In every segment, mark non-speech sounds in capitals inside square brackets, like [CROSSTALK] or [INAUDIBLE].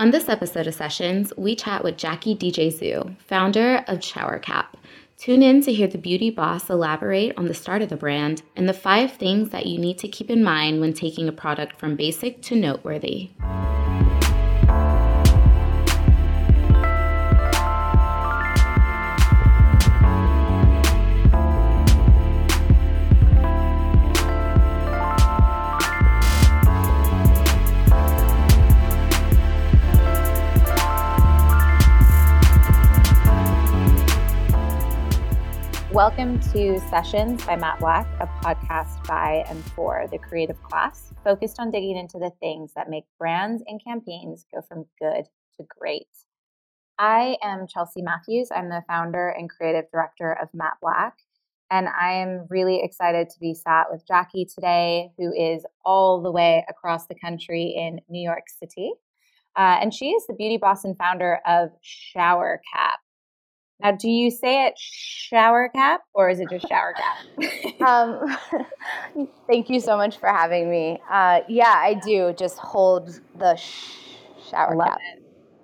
On this episode of Sessions, we chat with Jackie DJ Zhu, founder of Shower Cap. Tune in to hear the beauty boss elaborate on the start of the brand and the five things that you need to keep in mind when taking a product from basic to noteworthy. Welcome to Sessions by Matte Black, a podcast by and for the creative class, focused on digging into the things that make brands and campaigns go from good to great. I am Chelsea Matthews. I'm the founder and creative director of Matte Black. And I am really excited to be sat with Jackie today, who is all the way across the country in New York City. Uh, and she is the beauty boss and founder of Shower Cap. Now, do you say it shower cap or is it just shower cap? [LAUGHS] um, [LAUGHS] thank you so much for having me. Uh, yeah, I do just hold the sh- shower Love cap. It.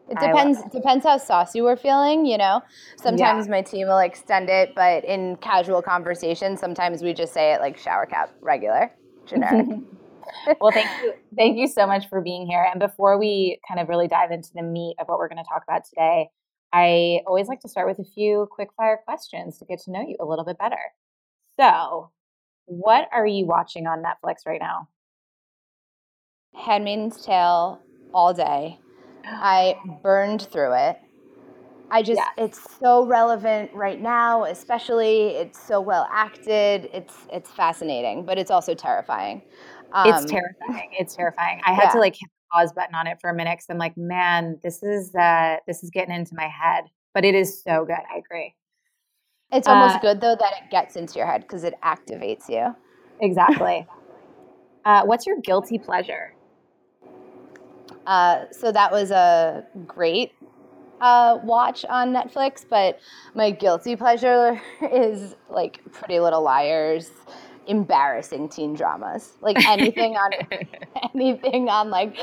It depends. it. Depends how saucy we're feeling. You know, sometimes Yeah. my team will extend it, but in casual conversation, sometimes we just say it like shower cap, regular, generic. [LAUGHS] well, thank you. Thank you so much for being here. And before we kind of really dive into the meat of what we're going to talk about today, I always like to start with a few quick fire questions to get to know you a little bit better. So, what are you watching on Netflix right now? Handmaid's Tale all day. I [GASPS] burned through it. I just, Yes. it's so relevant right now, especially. It's so well acted. It's it's fascinating, but it's also terrifying. it's Um, terrifying. It's terrifying. I had to like pause button on it for a minute because I'm like, man, this is uh this is getting into my head. But it is so good. I agree. It's almost Uh, good though that it gets into your head because it activates you. Exactly. uh, what's your guilty pleasure? Uh, so that was a great uh, watch on Netflix, but my guilty pleasure [LAUGHS] is like Pretty Little Liars, embarrassing teen dramas, like anything on [LAUGHS] [LAUGHS] anything on like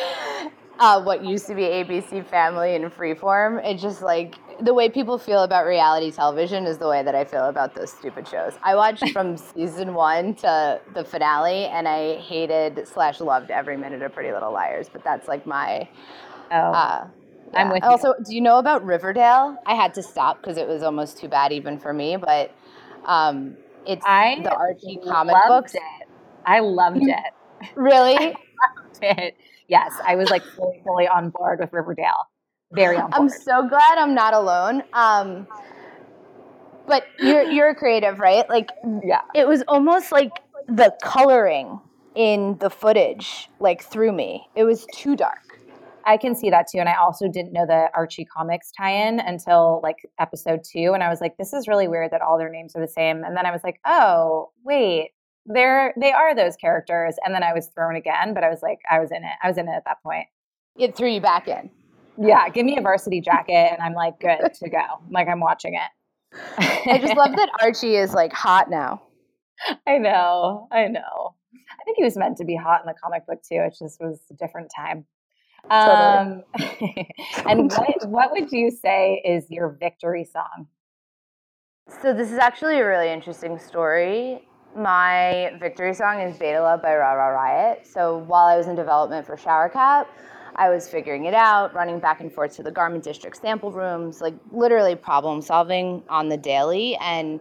uh, what used to be ABC Family and Freeform. It just like the way people feel about reality television is the way that I feel about those stupid shows. I watched from [LAUGHS] season one to the finale, and I hated slash loved every minute of Pretty Little Liars. But that's like my. Oh, Uh, I'm yeah. with you. Also, do you know about Riverdale? I had to stop because it was almost too bad even for me. But um, it's I the Archie comic books. it. I loved [LAUGHS] it. Really? [LAUGHS] loved it. Yes, I was like fully, fully on board with Riverdale. Very on board. I'm so glad I'm not alone. Um, but you're you're a creative, right? Like yeah. it was almost like the coloring in the footage like threw me. It was too dark. I can see that too. And I also didn't know the Archie comics tie-in until like episode two. And I was like, this is really weird that all their names are the same. And then I was like, oh, wait, they're they are those characters. And then I was thrown again, but I was like, I was in it. I was in it at that point. It threw you back in. Yeah, give me a varsity jacket and I'm like good to go. Like I'm watching it. I just love that Archie is like hot now. [LAUGHS] I know. I know. I think he was meant to be hot in the comic book too. It just was a different time. Um, [LAUGHS] and what [LAUGHS] what would you say is your victory song? So this is actually a really interesting story. My victory song is Beta Love by Ra Ra Riot. So while I was in development for Shower Cap, I was figuring it out, running back and forth to the garment district sample rooms, like literally problem solving on the daily. And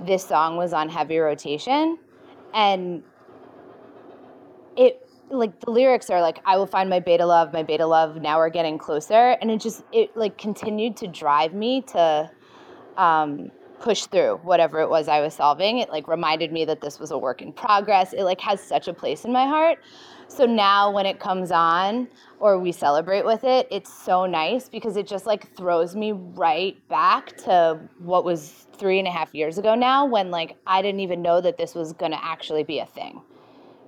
this song was on heavy rotation. And it like the lyrics are like i will find my beta love my beta love now we're getting closer. And it just it like continued to drive me to um push through whatever it was i was solving. It like reminded me that this was a work in progress. It like has such a place in my heart. So now when it comes on or we celebrate with it it's so nice because it just like throws me right back to what was three and a half years ago now when like i didn't even know that this was to actually be a thing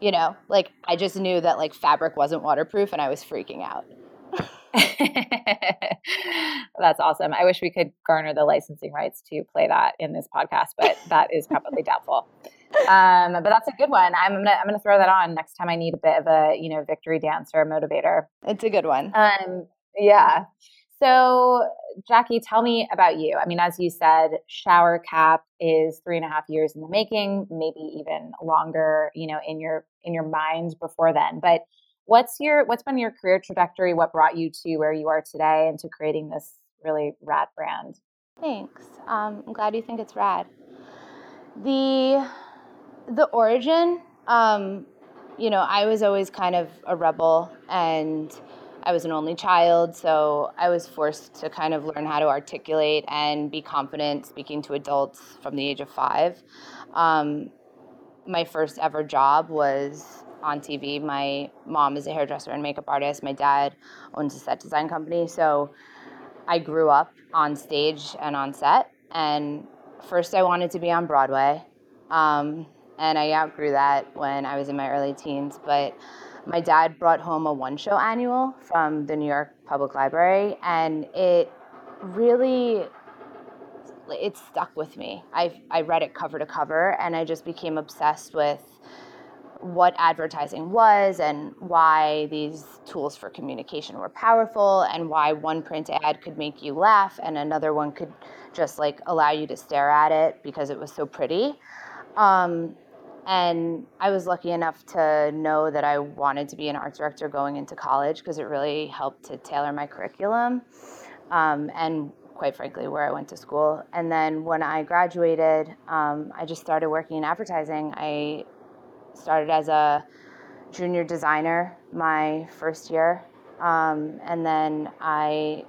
you know like i just knew that like fabric wasn't waterproof and i was freaking out [LAUGHS] That's awesome. I wish we could garner the licensing rights to play that in this podcast, but that is probably [LAUGHS] doubtful. Um, but that's a good one. I'm gonna I'm gonna throw that on next time I need a bit of a you know victory dance or a motivator. it's a good one Um, Yeah. So, Jackie, tell me about you. I mean, as you said, Shower Cap is three and a half years in the making, maybe even longer, you know, in your in your mind before then. But what's your what's been your career trajectory? What brought you to where you are today and to creating this really rad brand? Thanks. Um, I'm glad you think it's rad. The the origin, um, you know, I was always kind of a rebel and I was an only child, so I was forced to kind of learn how to articulate and be confident speaking to adults from the age of five. Um, my first ever job was on TV. My mom is a hairdresser and makeup artist. My dad owns a set design company. So I grew up on stage and on set. And first, I wanted to be on Broadway. Um, and I outgrew that when I was in my early teens. But my dad brought home a one show annual from the New York Public Library, and it really it stuck with me. I I read it cover to cover, and I just became obsessed with what advertising was and why these tools for communication were powerful and why one print ad could make you laugh and another one could just like allow you to stare at it because it was so pretty um, and I was lucky enough to know that I wanted to be an art director going into college because it really helped to tailor my curriculum um, and, quite frankly, where I went to school. And then when I graduated, um, I just started working in advertising. I started as a junior designer my first year. Um, and then I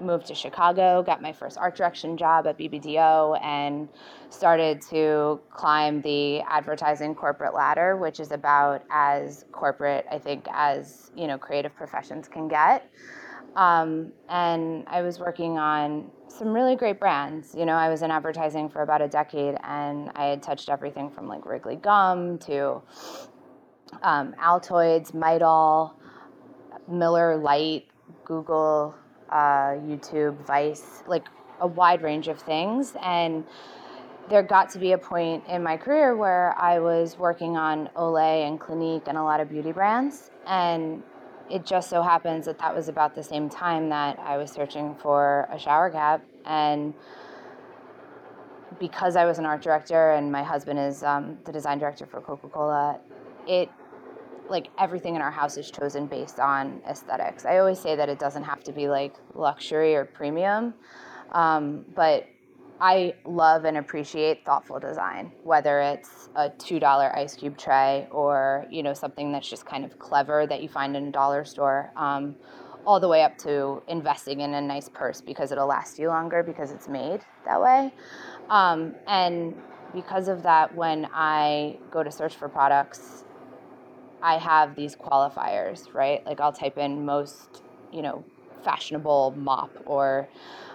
moved to Chicago, got my first art direction job at BBDO, and started to climb the advertising corporate ladder, which is about as corporate, I think, as you know, creative professions can get. Um, and I was working on some really great brands. You know, I was in advertising for about a decade, and I had touched everything from like Wrigley gum to um, Altoids, Midol, Miller Lite, Google uh, YouTube, Vice, like a wide range of things. And there got to be a point in my career where I was working on Olay and Clinique and a lot of beauty brands. And it just so happens that that was about the same time that I was searching for a shower cap. And because I was an art director and my husband is um, the design director for Coca Cola, it like everything in our house is chosen based on aesthetics. I always say that it doesn't have to be like luxury or premium, um, but I love and appreciate thoughtful design, whether it's a two dollar ice cube tray or you know something that's just kind of clever that you find in a dollar store, um, all the way up to investing in a nice purse because it'll last you longer because it's made that way, um, and because of that, when I go to search for products, I have these qualifiers, right? Like I'll type in most, you know, fashionable mop or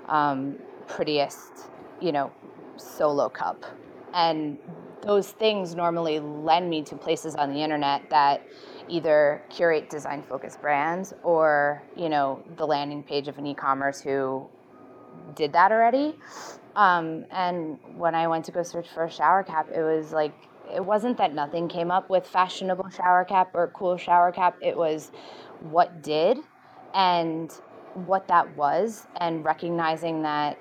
um, prettiest, you know, solo cup. And those things normally lend me to places on the internet that either curate design focused brands or, you know, the landing page of an e-commerce who did that already. Um, and when I went to go search for a shower cap, it was like it wasn't that nothing came up with fashionable shower cap or cool shower cap. It was what did and what that was, and recognizing that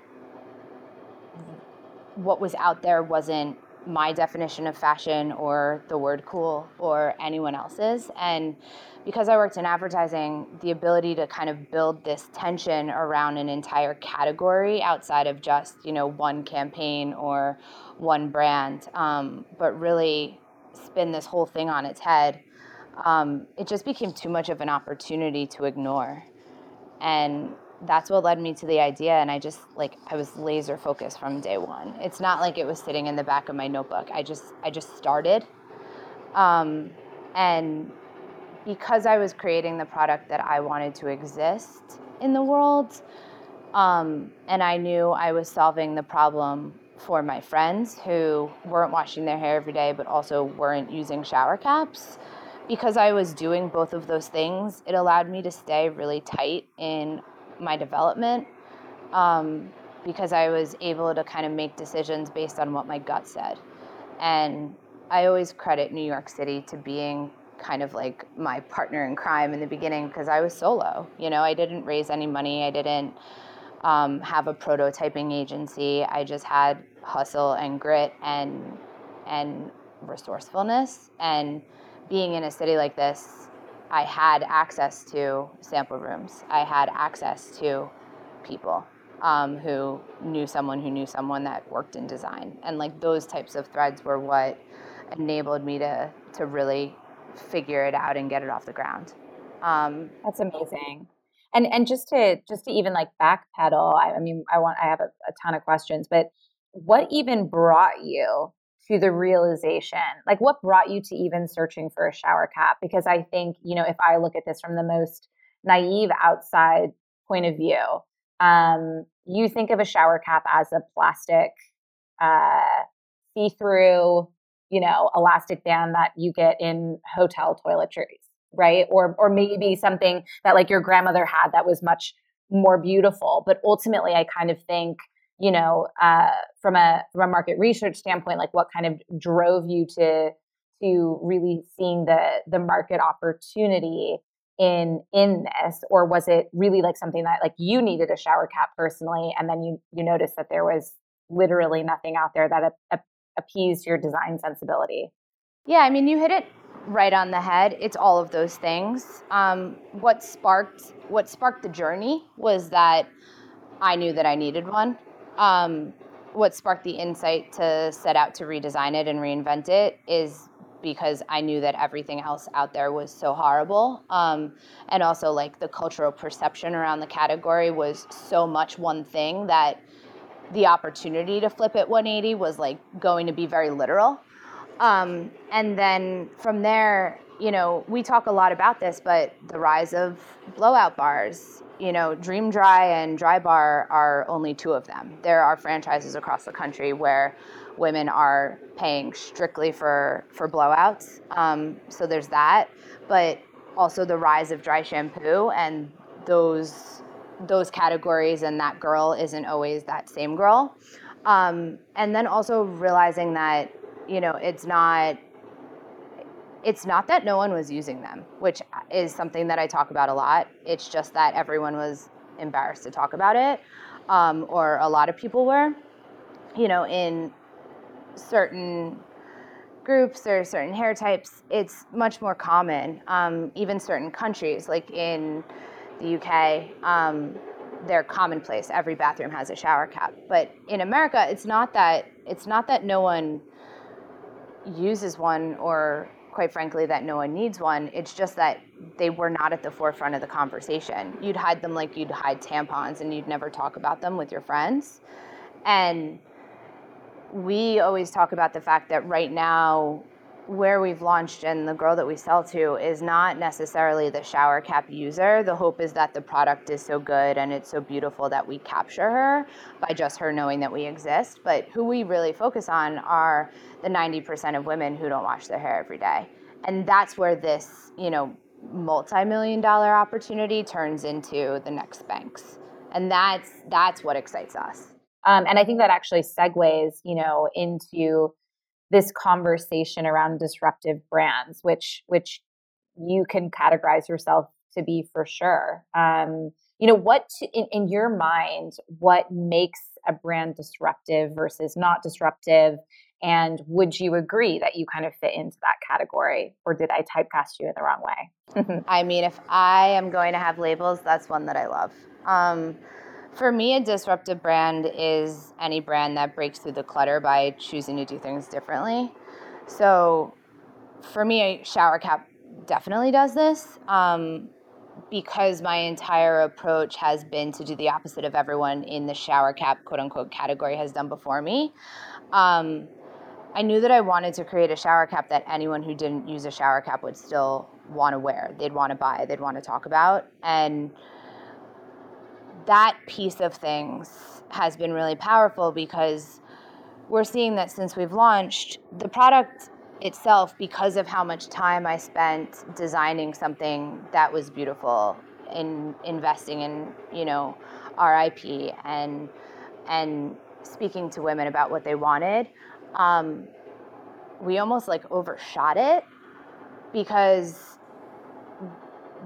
what was out there wasn't my definition of fashion or the word cool or anyone else's. And because I worked in advertising, the ability to kind of build this tension around an entire category outside of just, you know, one campaign or one brand, um, but really spin this whole thing on its head, um, it just became too much of an opportunity to ignore. And that's what led me to the idea and i just like i was laser focused from day one. It's not like it was sitting in the back of my notebook. I just i just started. Um, and because i was creating the product that i wanted to exist in the world um, and i knew i was solving the problem for my friends who weren't washing their hair every day but also weren't using shower caps because I was doing both of those things, it allowed me to stay really tight in my development um, because I was able to kind of make decisions based on what my gut said. And I always credit New York City to being kind of like my partner in crime in the beginning because I was solo. You know, I didn't raise any money. I didn't um, have a prototyping agency. I just had hustle and grit and and resourcefulness. And being in a city like this, I had access to sample rooms. I had access to people um, who knew someone who knew someone that worked in design, and like those types of threads were what enabled me to to really figure it out and get it off the ground. Um, That's amazing. And and just to just to even like backpedal, I, I mean, I want I have a, a ton of questions, but what even brought you to the realization? Like, what brought you to even searching for a shower cap? Because I think you know, if I look at this from the most naive outside point of view, um, you think of a shower cap as a plastic, uh, see-through, you know, elastic band that you get in hotel toiletries, right? Or or maybe something that like your grandmother had that was much more beautiful. But ultimately, I kind of think, you know, uh, from a from a market research standpoint, like what kind of drove you to to really seeing the the market opportunity in in this? Or was it really like something that like you needed a shower cap personally and then you you noticed that there was literally nothing out there that a, a, appeased your design sensibility? Yeah i mean you hit it right on the head. It's all of those things. Um, what sparked what sparked the journey was that i knew that i needed one um, what sparked the insight to set out to redesign it and reinvent it is because I knew that everything else out there was so horrible. Um, and also, like, the cultural perception around the category was so much one thing that the opportunity to flip it 180 was like going to be very literal. Um, and then from there, you know, we talk a lot about this, but the rise of blowout bars, you know, Dream Dry and Dry Bar are only two of them. There are franchises across the country where women are paying strictly for for blowouts. Um, so there's that, but also the rise of dry shampoo and those those categories and that girl isn't always that same girl. Um, and then also realizing that you know it's not it's not that no one was using them, which is something that I talk about a lot. It's just that everyone was embarrassed to talk about it, um, or a lot of people were. You know, in certain groups or certain hair types, it's much more common. Um, even certain countries, like in the UK, um, they're commonplace. Every bathroom has a shower cap. But in America, it's not that it's not that no one uses one or quite frankly that no one needs one. It's just that they were not at the forefront of the conversation. You'd hide them like you'd hide tampons and you'd never talk about them with your friends. And we always talk about the fact that right now where we've launched and the girl that we sell to is not necessarily the shower cap user. The hope is that the product is so good and it's so beautiful that we capture her by just her knowing that we exist. But who we really focus on are the 90% of women who don't wash their hair every day. And that's where this, you know, multi-million dollar opportunity turns into the next Spanx. And that's that's what excites us. Um, and I think that actually segues, you know, into this conversation around disruptive brands, which which you can categorize yourself to be for sure. Um, you know, what to, in, in your mind, what makes a brand disruptive versus not disruptive? And would you agree that you kind of fit into that category, or did I typecast you in the wrong way? [LAUGHS] I mean, if I am going to have labels, that's one that I love. Um, for me, a disruptive brand is any brand that breaks through the clutter by choosing to do things differently. So, for me, a shower cap definitely does this um, because my entire approach has been to do the opposite of everyone in the shower cap quote unquote category has done before me. Um, I knew that I wanted to create a shower cap that anyone who didn't use a shower cap would still want to wear, they'd want to buy, they'd want to talk about. And that piece of things has been really powerful because we're seeing that since we've launched, the product itself, because of how much time I spent designing something that was beautiful, in investing in, you know, RIP and and speaking to women about what they wanted, um, we almost like overshot it because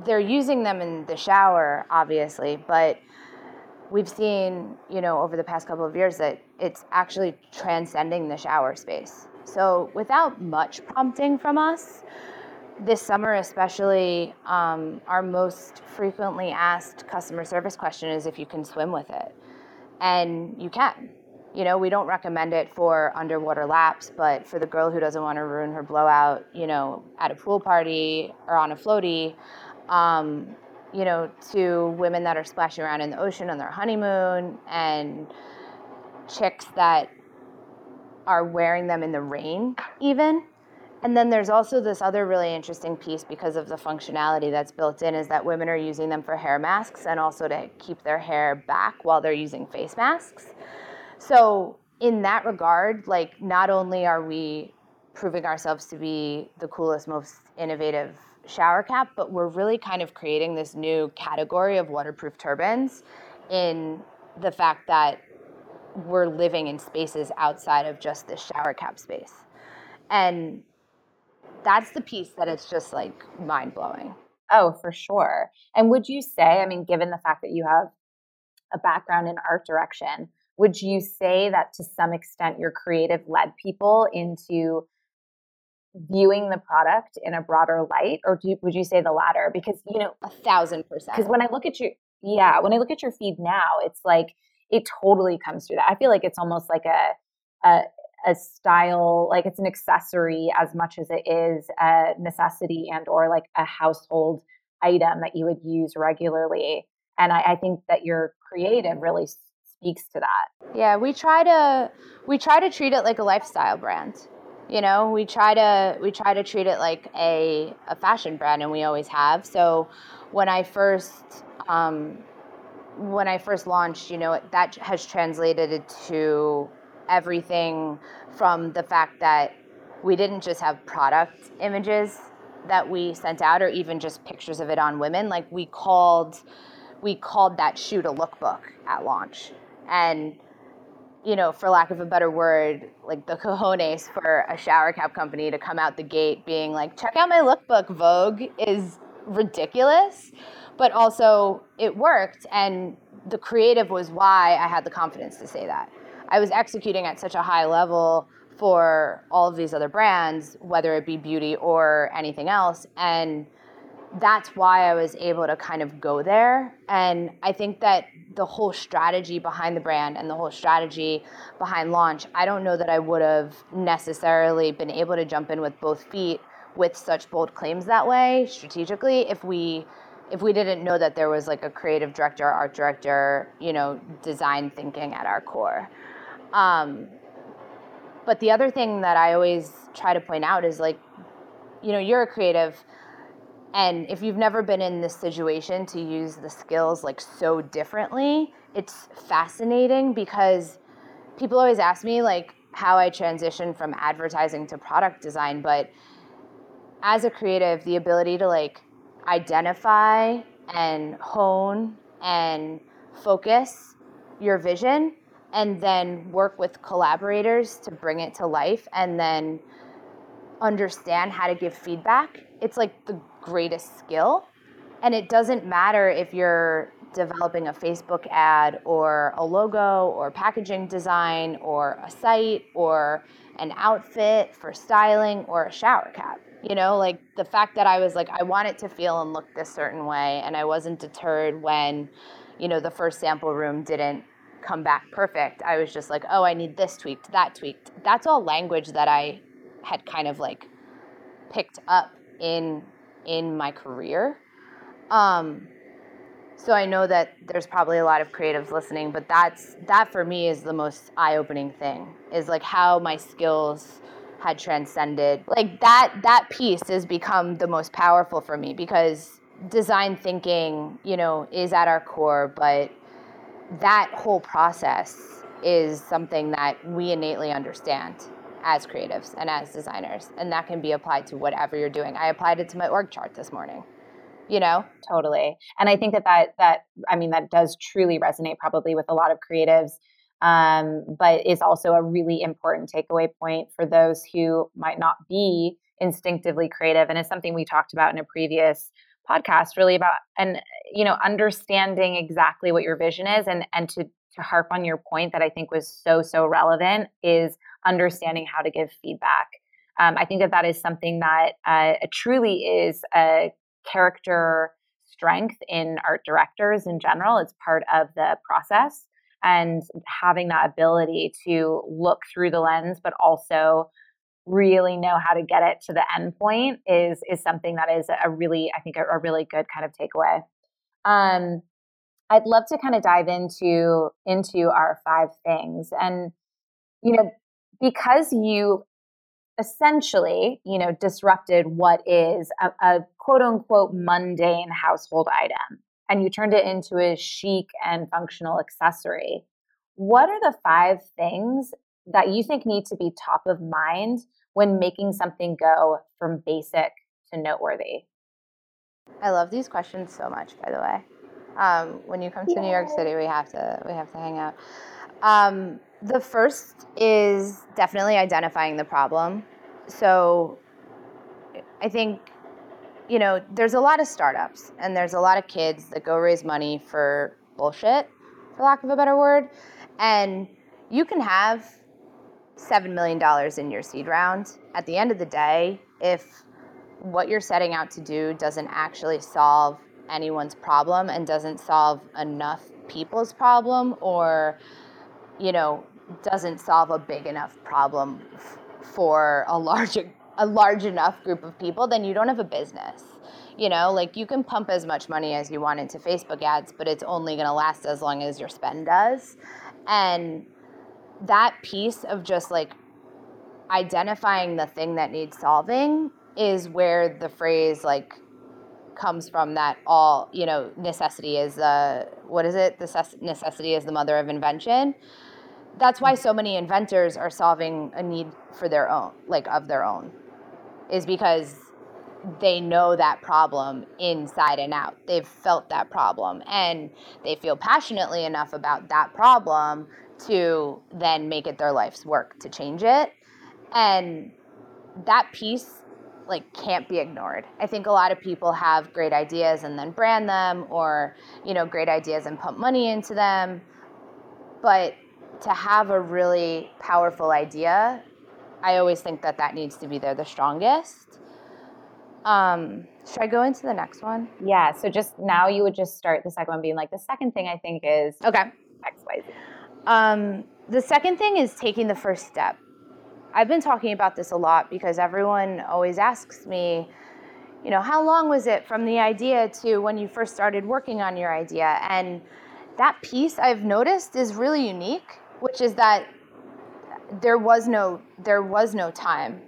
they're using them in the shower, obviously, but we've seen, you know, over the past couple of years that it's actually transcending the shower space. So without much prompting from us, this summer especially, um, our most frequently asked customer service question is if you can swim with it. And you can. You know, we don't recommend it for underwater laps, but for the girl who doesn't want to ruin her blowout, you know, at a pool party or on a floaty, um, you know, to women that are splashing around in the ocean on their honeymoon and chicks that are wearing them in the rain, even. And then there's also this other really interesting piece because of the functionality that's built in is that women are using them for hair masks and also to keep their hair back while they're using face masks. So, in that regard, like not only are we proving ourselves to be the coolest, most innovative shower cap, but we're really kind of creating this new category of waterproof turbans in the fact that we're living in spaces outside of just the shower cap space. And that's the piece that it's just like mind blowing. Oh, for sure. And would you say, I mean, given the fact that you have a background in art direction, would you say that to some extent your creative led people into viewing the product in a broader light or do, would you say the latter? Because you know a thousand percent. because when i look at your yeah when i look at your feed now it's like it totally comes through that. I feel like it's almost like a a, a style like it's an accessory as much as it is a necessity and or like a household item that you would use regularly. And I, I think that your creative really speaks to that. Yeah we try to we try to treat it like a lifestyle brand you know we try to we try to treat it like a, a fashion brand and we always have. So when i first um, when i first launched you know that has translated to everything from the fact that we didn't just have product images that we sent out or even just pictures of it on women. Like we called we called that shoot a lookbook at launch. And you know, for lack of a better word, like the cojones for a shower cap company to come out the gate being like, check out my lookbook, Vogue, is ridiculous. But also, it worked. And the creative was why I had the confidence to say that. I was executing at such a high level for all of these other brands, whether it be beauty or anything else. And that's why I was able to kind of go there. And I think that the whole strategy behind the brand and the whole strategy behind launch, I don't know that I would have necessarily been able to jump in with both feet with such bold claims that way strategically if we if we didn't know that there was like a creative director, art director, you know, design thinking at our core. Um, but the other thing that I always try to point out is like, you know, you're a creative and if you've never been in this situation to use the skills like so differently, it's fascinating because people always ask me like how I transition from advertising to product design, but as a creative, the ability to like identify and hone and focus your vision and then work with collaborators to bring it to life and then understand how to give feedback. It's like the greatest skill. And it doesn't matter if you're developing a Facebook ad or a logo or packaging design or a site or an outfit for styling or a shower cap. You know, like the fact that I was like, I want it to feel and look this certain way. And I wasn't deterred when, you know, the first sample room didn't come back perfect. I was just like, oh, I need this tweaked, that tweaked. That's all language that I had kind of like picked up in in my career. Um, so I know that there's probably a lot of creatives listening, but that's that for me is the most eye-opening thing is like how my skills had transcended. Like that that piece has become the most powerful for me because design thinking, you know, is at our core, but that whole process is something that we innately understand as creatives and as designers and that can be applied to whatever you're doing. I applied it to my org chart this morning you know? Totally. And i think that that that i mean that does truly resonate probably with a lot of creatives um, but is also a really important takeaway point for those who might not be instinctively creative and it's something we talked about in a previous podcast really about and you know understanding exactly what your vision is and and to to harp on your point that I think was so so relevant is understanding how to give feedback. Um, I think that that is something that uh, truly is a character strength in art directors in general. It's part of the process and having that ability to look through the lens, but also really know how to get it to the end point is is something that is a really I think a, a really good kind of takeaway. Um, I'd love to kind of dive into into our five things and you know because you essentially you know disrupted what is a, a quote unquote mundane household item and you turned it into a chic and functional accessory what are the five things that you think need to be top of mind when making something go from basic to noteworthy? I love these questions so much, by the way. Um, when you come to New York City, we have to we have to hang out. Um, the first is definitely identifying the problem. So, I think you know there's a lot of startups and there's a lot of kids that go raise money for bullshit, for lack of a better word, and you can have $7 million in your seed round. At the end of the day, if what you're setting out to do doesn't actually solve anyone's problem and doesn't solve enough people's problem or, you know, doesn't solve a big enough problem f- for a large, a large enough group of people, then you don't have a business. You know, like you can pump as much money as you want into Facebook ads, but it's only going to last as long as your spend does. And that piece of just like identifying the thing that needs solving is where the phrase like comes from that all you know necessity is the what is it the necessity is the mother of invention that's why so many inventors are solving a need for their own like of their own is because they know that problem inside and out they've felt that problem and they feel passionately enough about that problem to then make it their life's work to change it. And that piece like can't be ignored. I think a lot of people have great ideas and then brand them or, you know, great ideas and pump money into them. But to have a really powerful idea, I always think that that needs to be there the strongest. Um, should I go into the next one? Yeah. So just now you would just start the second one being like the second thing I think is okay. X, Y, Z. Um, the second thing is taking the first step. I've been talking about this a lot because everyone always asks me, you know, how long was it from the idea to when you first started working on your idea? And that piece I've noticed is really unique, which is that there was no there was no time.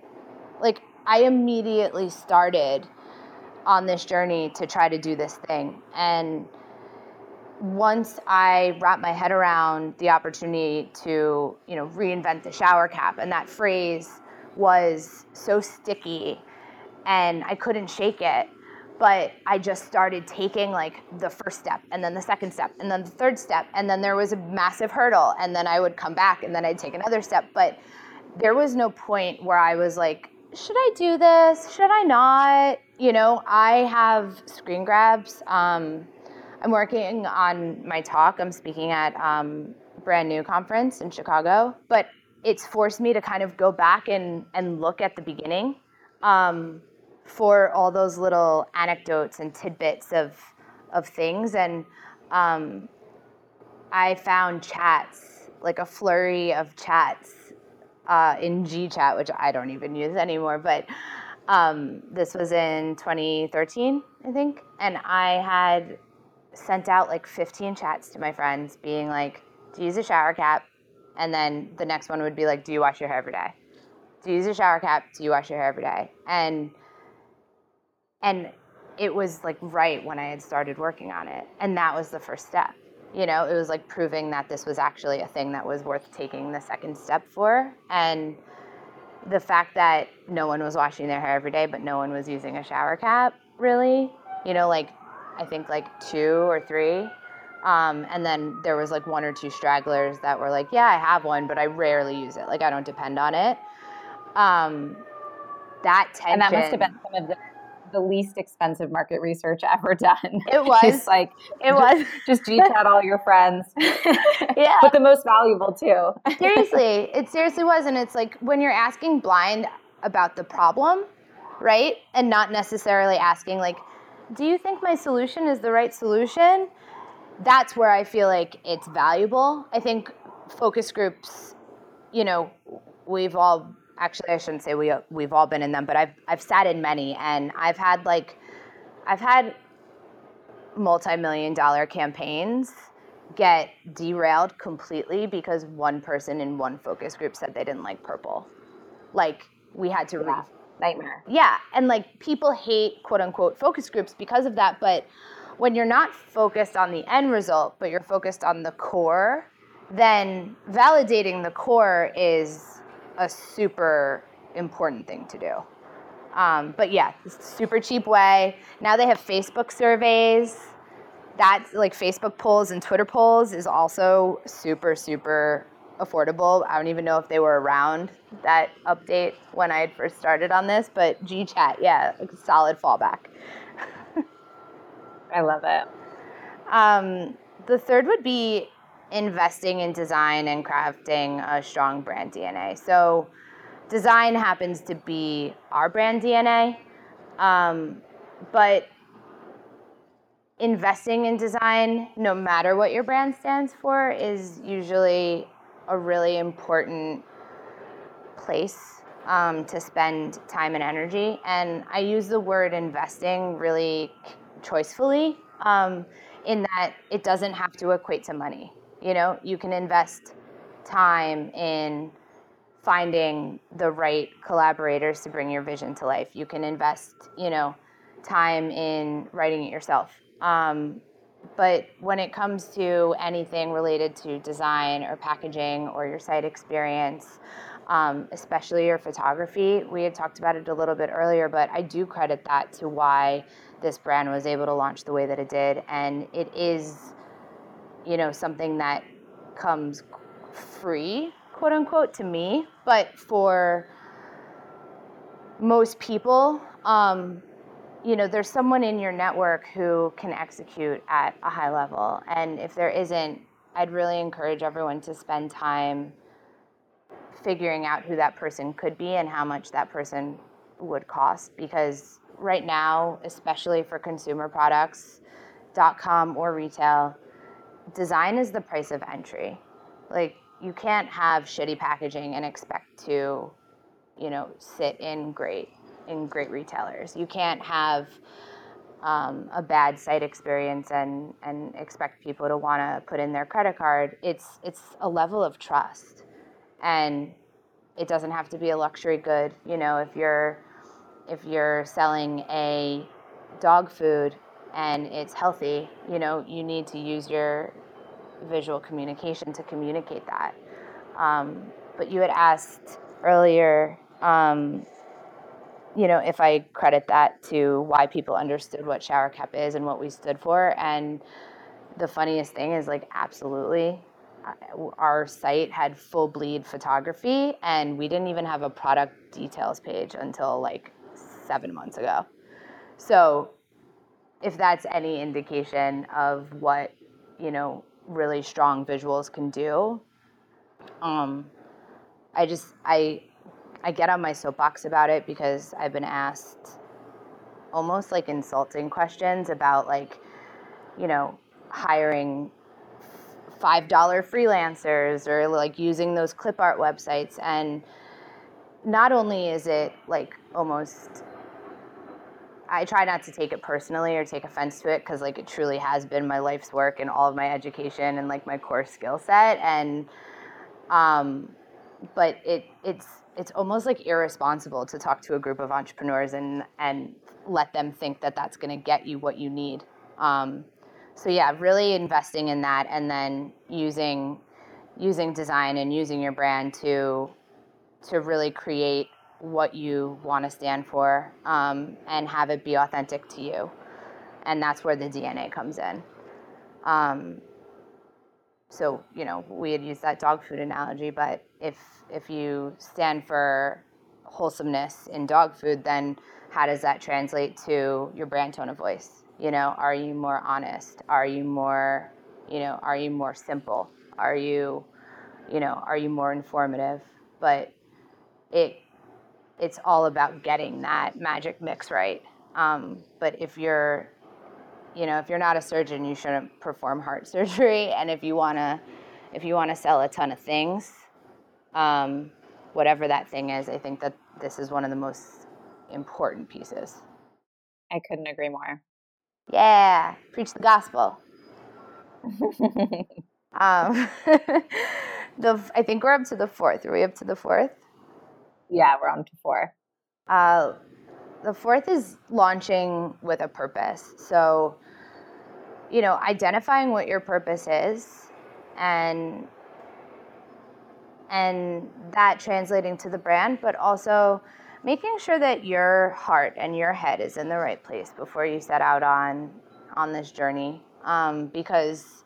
Like I immediately started on this journey to try to do this thing and once I wrapped my head around the opportunity to, you know, reinvent the shower cap, and that phrase was so sticky and I couldn't shake it. But I just started taking like the first step and then the second step and then the third step. And then there was a massive hurdle. And then I would come back and then I'd take another step. But there was no point where I was like, should I do this? Should I not? You know, I have screen grabs. Um, I'm working on my talk. I'm speaking at um, brand new conference in Chicago, but it's forced me to kind of go back and, and look at the beginning um, for all those little anecdotes and tidbits of, of things. And um, I found chats, like a flurry of chats uh, in GChat, which I don't even use anymore, but um, this was in 2013, I think. And I had sent out like 15 chats to my friends being like, do you use a shower cap? And then the next one would be like, do you wash your hair every day? Do you use a shower cap? Do you wash your hair every day? And and it was like right when I had started working on it. And that was the first step. You know, it was like proving that this was actually a thing that was worth taking the second step for. And the fact that no one was washing their hair every day, but no one was using a shower cap, really, you know, like I think like two or three. Um, and then there was like one or two stragglers that were like, yeah, I have one, but I rarely use it. Like I don't depend on it. Um, that tension. And that must have been some of the the least expensive market research [LAUGHS] ever done. It [LAUGHS] was just like it was just G chat all your friends. [LAUGHS] yeah, but the most valuable too. seriously, it seriously was, and it's like when you're asking blind about the problem, right, and not necessarily asking like, do you think my solution is the right solution? That's where I feel like it's valuable. I think focus groups, you know, we've all actually I shouldn't say we we've all been in them, but I've I've sat in many and I've had like I've had multi-million dollar campaigns get derailed completely because one person in one focus group said they didn't like purple. Like we had to yeah. nightmare. Yeah, and like people hate quote unquote focus groups because of that, but when you're not focused on the end result, but you're focused on the core, then validating the core is a super important thing to do. Um, but yeah, super cheap way. Now they have Facebook surveys. That's like Facebook polls and Twitter polls is also super, super affordable. I don't even know if they were around that update when I had first started on this, but GChat, yeah, solid fallback. [LAUGHS] I love it. Um, the third would be investing in design and crafting a strong brand DNA. So, design happens to be our brand DNA, um, but investing in design, no matter what your brand stands for, is usually a really important place um, to spend time and energy. And I use the word investing really choicefully um, in that it doesn't have to equate to money. You know, you can invest time in finding the right collaborators to bring your vision to life. You can invest, you know, time in writing it yourself. Um, but when it comes to anything related to design or packaging or your site experience, um, especially your photography, we had talked about it a little bit earlier, but I do credit that to why this brand was able to launch the way that it did. And it is you know, something that comes free, quote unquote, to me. But for most people, um, you know, there's someone in your network who can execute at a high level. And if there isn't, I'd really encourage everyone to spend time figuring out who that person could be and how much that person would cost. Because right now, especially for consumer products, dot com or retail, design is the price of entry. Like you can't have shitty packaging and expect to, you know, sit in great in great retailers. You can't have um, a bad site experience and and expect people to want to put in their credit card. It's it's a level of trust, and it doesn't have to be a luxury good. You know, if you're if you're selling a dog food and it's healthy, you know, you need to use your visual communication to communicate that. Um, but you had asked earlier, um, you know, if I credit that to why people understood what shower cap is and what we stood for. And the funniest thing is, like, absolutely. Uh, our site had full bleed photography, and we didn't even have a product details page until like seven months ago. So, if that's any indication of what you know really strong visuals can do. Um, I just I I get on my soapbox about it because I've been asked almost like insulting questions about like you know hiring five dollar freelancers or like using those clip art websites and not only is it like almost I try not to take it personally or take offense to it because like it truly has been my life's work and all of my education and like my core skill set and um but it it's it's almost like irresponsible to talk to a group of entrepreneurs and and let them think that that's going to get you what you need. Um, so yeah really investing in that and then using using design and using your brand to to really create what you want to stand for um, and have it be authentic to you. And that's where the DNA comes in. Um, so, you know, we had used that dog food analogy, but if, if you stand for wholesomeness in dog food, then how does that translate to your brand tone of voice? You know, are you more honest? Are you more, you know, are you more simple? Are you, you know, are you more informative? But it it's all about getting that magic mix right. Um, but if you're, you know, if you're not a surgeon, you shouldn't perform heart [LAUGHS] surgery. And if you wanna, if you wanna sell a ton of things, um, whatever that thing is, I think that this is one of the most important pieces. I couldn't agree more. Yeah, preach the gospel. [LAUGHS] um, [LAUGHS] the I think we're up to the fourth. Are we up to the fourth? Yeah, we're on to four. Uh, the fourth is launching with a purpose. So, you know, identifying what your purpose is and and that translating to the brand, but also making sure that your heart and your head is in the right place before you set out on on this journey. Um, because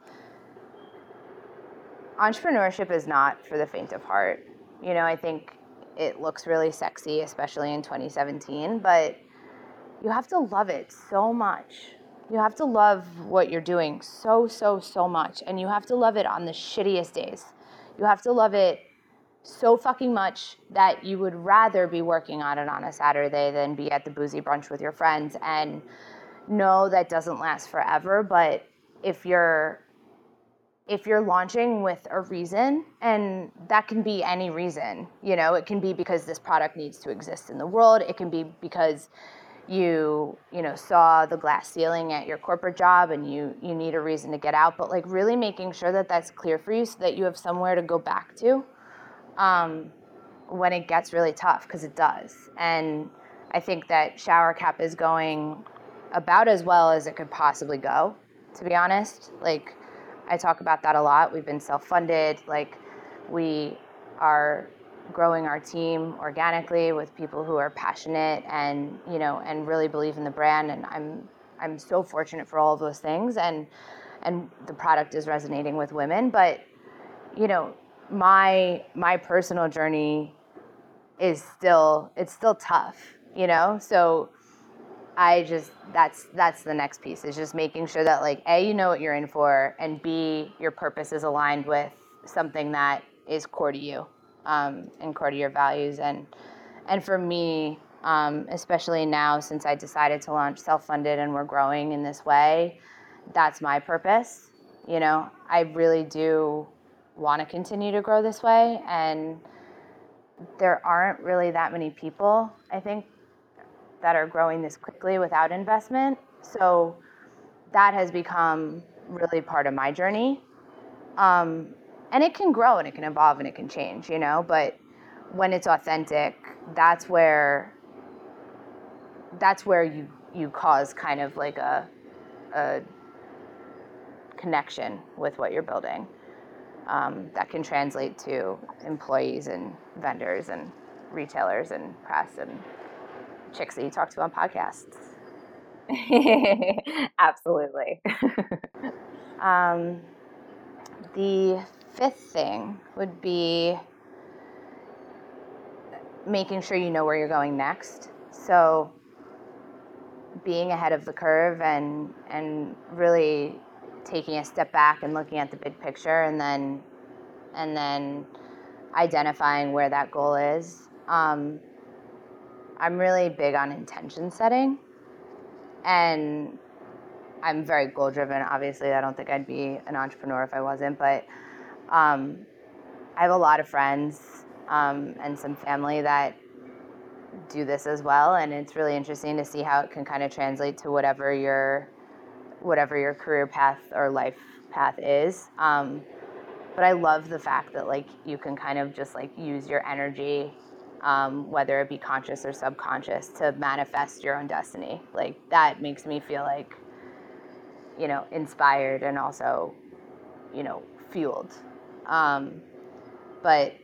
entrepreneurship is not for the faint of heart. You know, I think it looks really sexy, especially in 2017, but you have to love it so much. You have to love what you're doing so, so, so much. And you have to love it on the shittiest days. You have to love it so fucking much that you would rather be working on it on a Saturday than be at the boozy brunch with your friends. And no, that doesn't last forever. But if you're if you're launching with a reason, and that can be any reason, you know, it can be because this product needs to exist in the world. It can be because you, you know, saw the glass ceiling at your corporate job and you you need a reason to get out. But like really making sure that that's clear for you, so that you have somewhere to go back to um, when it gets really tough, because it does. And I think that Shower Cap is going about as well as it could possibly go. To be honest, like I talk about that a lot. We've been self funded. Like, we are growing our team organically with people who are passionate and you know and really believe in the brand and i'm i'm so fortunate for all of those things and and the product is resonating with women but you know my my personal journey is still it's still tough you know so I just that's that's the next piece is just making sure that like a you know what you're in for and b your purpose is aligned with something that is core to you um, and core to your values. And and for me um, especially now since I decided to launch self-funded and we're growing in this way that's my purpose. You know I really do want to continue to grow this way and there aren't really that many people I think that are growing this quickly without investment. So that has become really part of my journey. Um, and it can grow and it can evolve and it can change, you know, but when it's authentic, that's where that's where you you cause kind of like a a connection with what you're building. Um, that can translate to employees and vendors and retailers and press and chicks that you talk to on podcasts. [LAUGHS] Absolutely. [LAUGHS] um, the fifth thing would be making sure you know where you're going next. So being ahead of the curve and and really taking a step back and looking at the big picture and then and then identifying where that goal is. Um, I'm really big on intention setting. And I'm very goal driven. Obviously, I don't think I'd be an entrepreneur if I wasn't, but um, I have a lot of friends um, and some family that do this as well. And it's really interesting to see how it can kind of translate to whatever your whatever your career path or life path is. Um, but I love the fact that like you can kind of just like use your energy um, whether it be conscious or subconscious, to manifest your own destiny. Like that makes me feel like, you know, inspired and also, you know, fueled. Um, but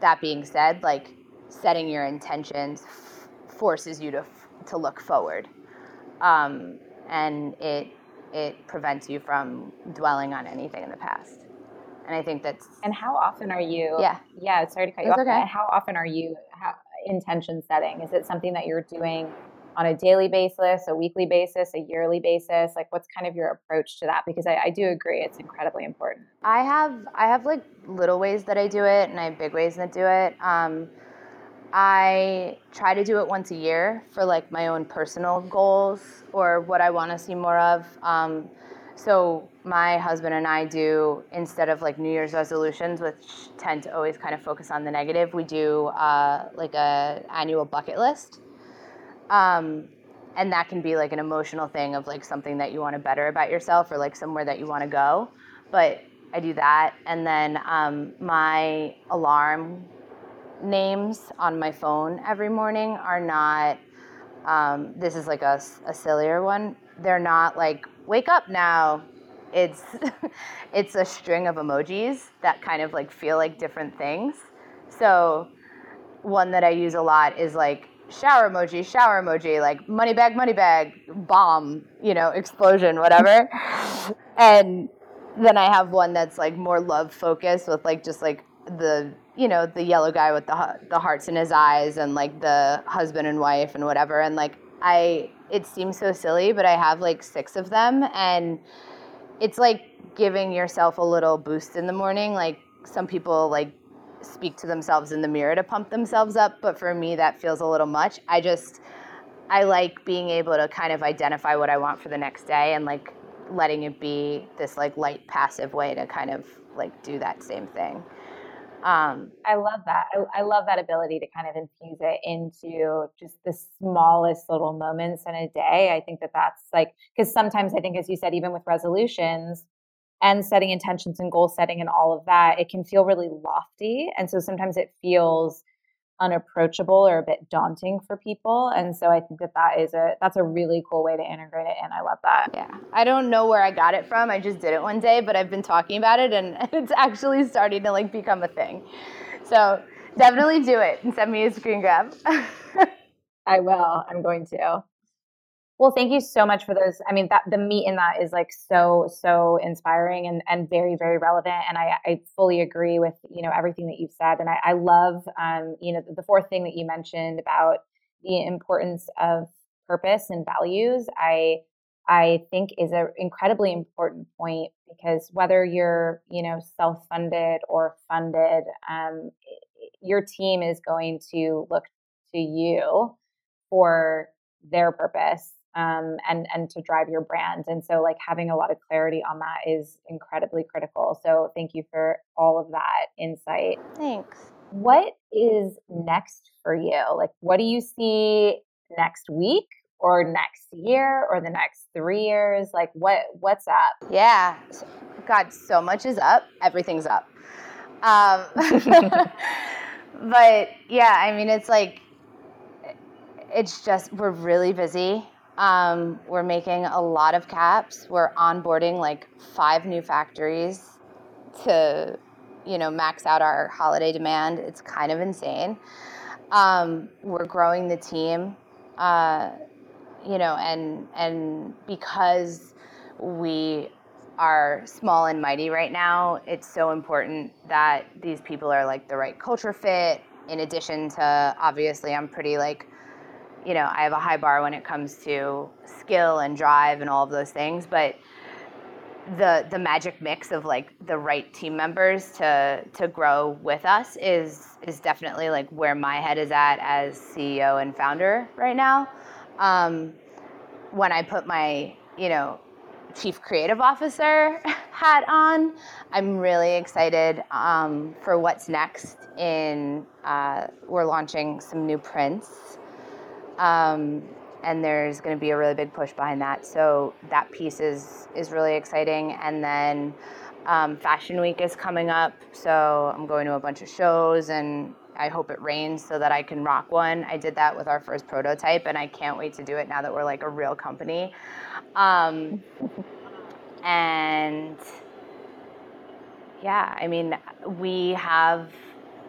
that being said, like setting your intentions f- forces you to f- to look forward, um, and it it prevents you from dwelling on anything in the past and I think that's. And how often are you? Yeah. Yeah. Sorry to cut you off. Okay. How often are you? How intention setting? Is it something that you're doing on a daily basis, a weekly basis, a yearly basis? Like, what's kind of your approach to that? Because I, I do agree, it's incredibly important. I have I have like little ways that I do it, and I have big ways that do it. Um, I try to do it once a year for like my own personal goals or what I want to see more of. Um, so my husband and I do instead of like New Year's resolutions, which tend to always kind of focus on the negative, we do uh, like a annual bucket list. Um, and that can be like an emotional thing of like something that you want to better about yourself or like somewhere that you want to go. But I do that, and then um, my alarm names on my phone every morning are not. Um, this is like a, a sillier one. They're not like wake up now. It's [LAUGHS] it's a string of emojis that kind of like feel like different things. So one that I use a lot is like shower emoji, shower emoji, like money bag, money bag, bomb, you know, explosion, whatever. [LAUGHS] and then I have one that's like more love focused with like just like the you know the yellow guy with the the hearts in his eyes and like the husband and wife and whatever and like I it seems so silly but I have like six of them and it's like giving yourself a little boost in the morning like some people like speak to themselves in the mirror to pump themselves up, but for me, that feels a little much. I just, I like being able to kind of identify what I want for the next day and like letting it be this like light passive way to kind of like do that same thing. Um, I love that. I, I, love that ability to kind of infuse it into just the smallest little moments in a day. I think that that's like, because sometimes I think, as you said, even with resolutions, and setting intentions and goal setting and all of that, it can feel really lofty. And so sometimes it feels unapproachable or a bit daunting for people. And so i think that that is a that's a really cool way to integrate it and i love that. Yeah. I don't know where i got it from. I just did it one day but i've been talking about it and [LAUGHS] it's actually starting to like become a thing. So definitely do it and send me a screen grab. [LAUGHS] I will. I'm going to well, thank you so much for those. I mean, that the meat in that is like so so inspiring and and very very relevant. And I I fully agree with you know everything that you've said. And I, I love um you know the fourth thing that you mentioned about the importance of purpose and values. I I think is an incredibly important point because whether you're you know self funded or funded, um, your team is going to look to you for their purpose um, and and to drive your brand. And so, like having a lot of clarity on that is incredibly critical. So, thank you for all of that insight. Thanks. What is next for you? Like, what do you see next week? or next year or the next three years like what what's up yeah god so much is up everything's up um, [LAUGHS] [LAUGHS] but yeah i mean it's like it's just we're really busy um, we're making a lot of caps. We're onboarding like five new factories to, you know, max out our holiday demand. It's kind of insane. Um, we're growing the team, uh, you know, and and because we are small and mighty right now, it's so important that these people are like the right culture fit. In addition to obviously, I'm pretty like you know, I have a high bar when it comes to skill and drive and all of those things, but the the magic mix of like the right team members to to grow with us is is definitely like where my head is at as CEO and founder right now. Um, when I put my you know chief creative officer [LAUGHS] hat on, I'm really excited um, for what's next. In uh, we're launching some new prints um, and there's going to be a really big push behind that. So that piece is is really exciting. And then um, Fashion Week is coming up, so I'm going to a bunch of shows, and I hope it rains so that I can rock one. I did that with our first prototype, and I can't wait to do it now that we're like a real company. Um, and yeah, I mean, we have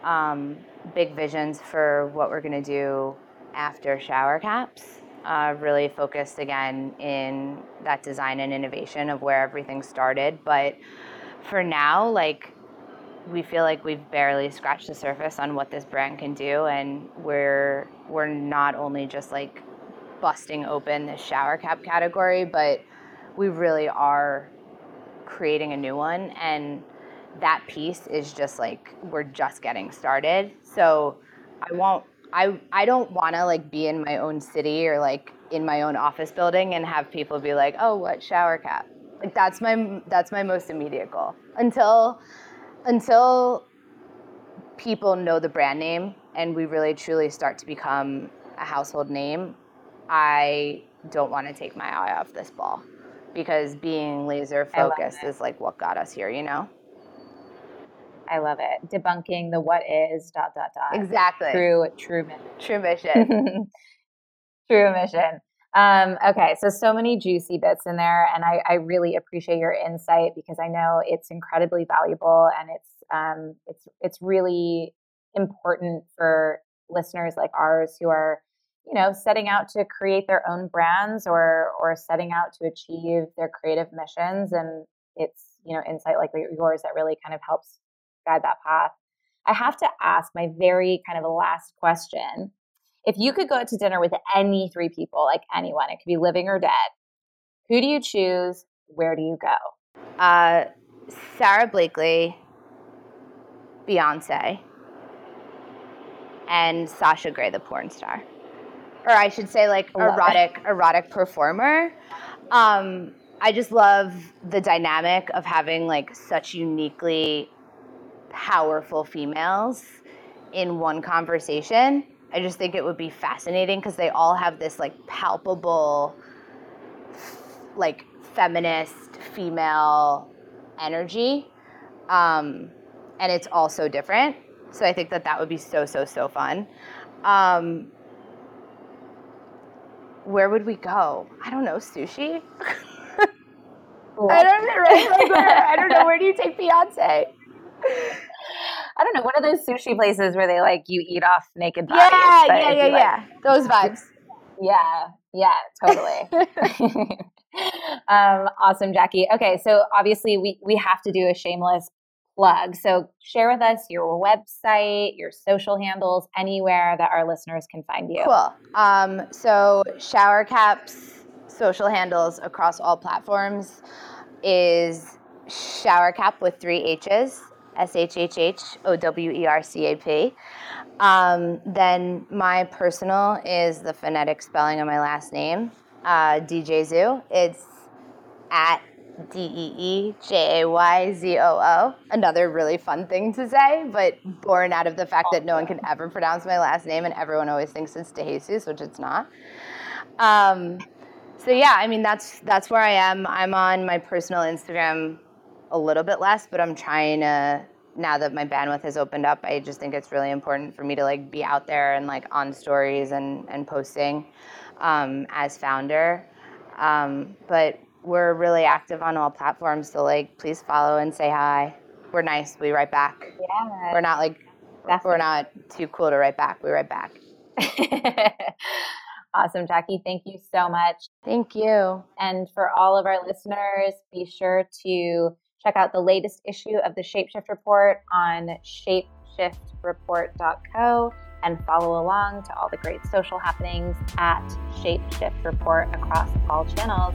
um, big visions for what we're going to do after shower caps. Uh, really focused again in that design and innovation of where everything started. But for now, like we feel like we've barely scratched the surface on what this brand can do and we're we're not only just like busting open the shower cap category but we really are creating a new one and that piece is just like we're just getting started so i won't i i don't want to like be in my own city or like in my own office building and have people be like oh what shower cap? Like that's my that's my most immediate goal. Until until people know the brand name and we really truly start to become a household name i don't want to take my eye off this ball because being laser focused is like what got us here, you know? I love it. Debunking the what is dot dot dot. Exactly. True true mission. True mission. [LAUGHS] true mission. Um, okay, so so many juicy bits in there, and I, I really appreciate your insight because I know it's incredibly valuable and it's um, it's it's really important for listeners like ours who are you know setting out to create their own brands or or setting out to achieve their creative missions and it's you know insight like yours that really kind of helps guide that path. I have to ask my very kind of last question. If you could go out to dinner with any three people like anyone it could be living or dead who do you choose? Where do you go? Uh, sara blakely beyonce and sasha grey the porn star. Or I should say like erotic erotic performer. Um, I just love the dynamic of having like such uniquely powerful females in one conversation. I just think it would be fascinating because they all have this like palpable, like feminist female energy, um, and it's all so different. So I think that that would be so so so fun. Um, where would we go? I don't know, sushi. [LAUGHS] I don't know, right? Like, [LAUGHS] where, I don't know. Where do you take Beyonce? I don't know. One of those sushi places where they like you eat off naked bodies. Yeah, yeah, yeah, like, yeah. Those vibes. [LAUGHS] Yeah, yeah, totally. [LAUGHS] [LAUGHS] um, awesome, Jackie. Okay, so obviously we we have to do a shameless plug. So share with us your website, your social handles, anywhere that our listeners can find you. Cool. Um, so Shower Cap's social handles across all platforms is Shower Cap with three H's. S H H H O W E R C A P. Um, then my personal is the phonetic spelling of my last name, uh, DJ Zoo. It's at D E E J A Y Z O O. Another really fun thing to say, but born out of the fact that no one can ever pronounce my last name and everyone always thinks it's DeJesus, which it's not. Um, so yeah, I mean that's that's where I am. I'm on my personal Instagram a little bit less, but I'm trying to now that my bandwidth has opened up, I just think it's really important for me to like be out there and like on stories and and posting um, as founder. Um, but we're really active on all platforms. So like, please follow and say hi. We're nice. We write back. Yeah. We're not like Definitely. we're not too cool to write back. We write back. [LAUGHS] awesome, Jackie. Thank you so much. Thank you. And for all of our listeners, be sure to check out the latest issue of the Shapeshift Report on shapeshiftreport.co and follow along to all the great social happenings at Shapeshift Report across all channels.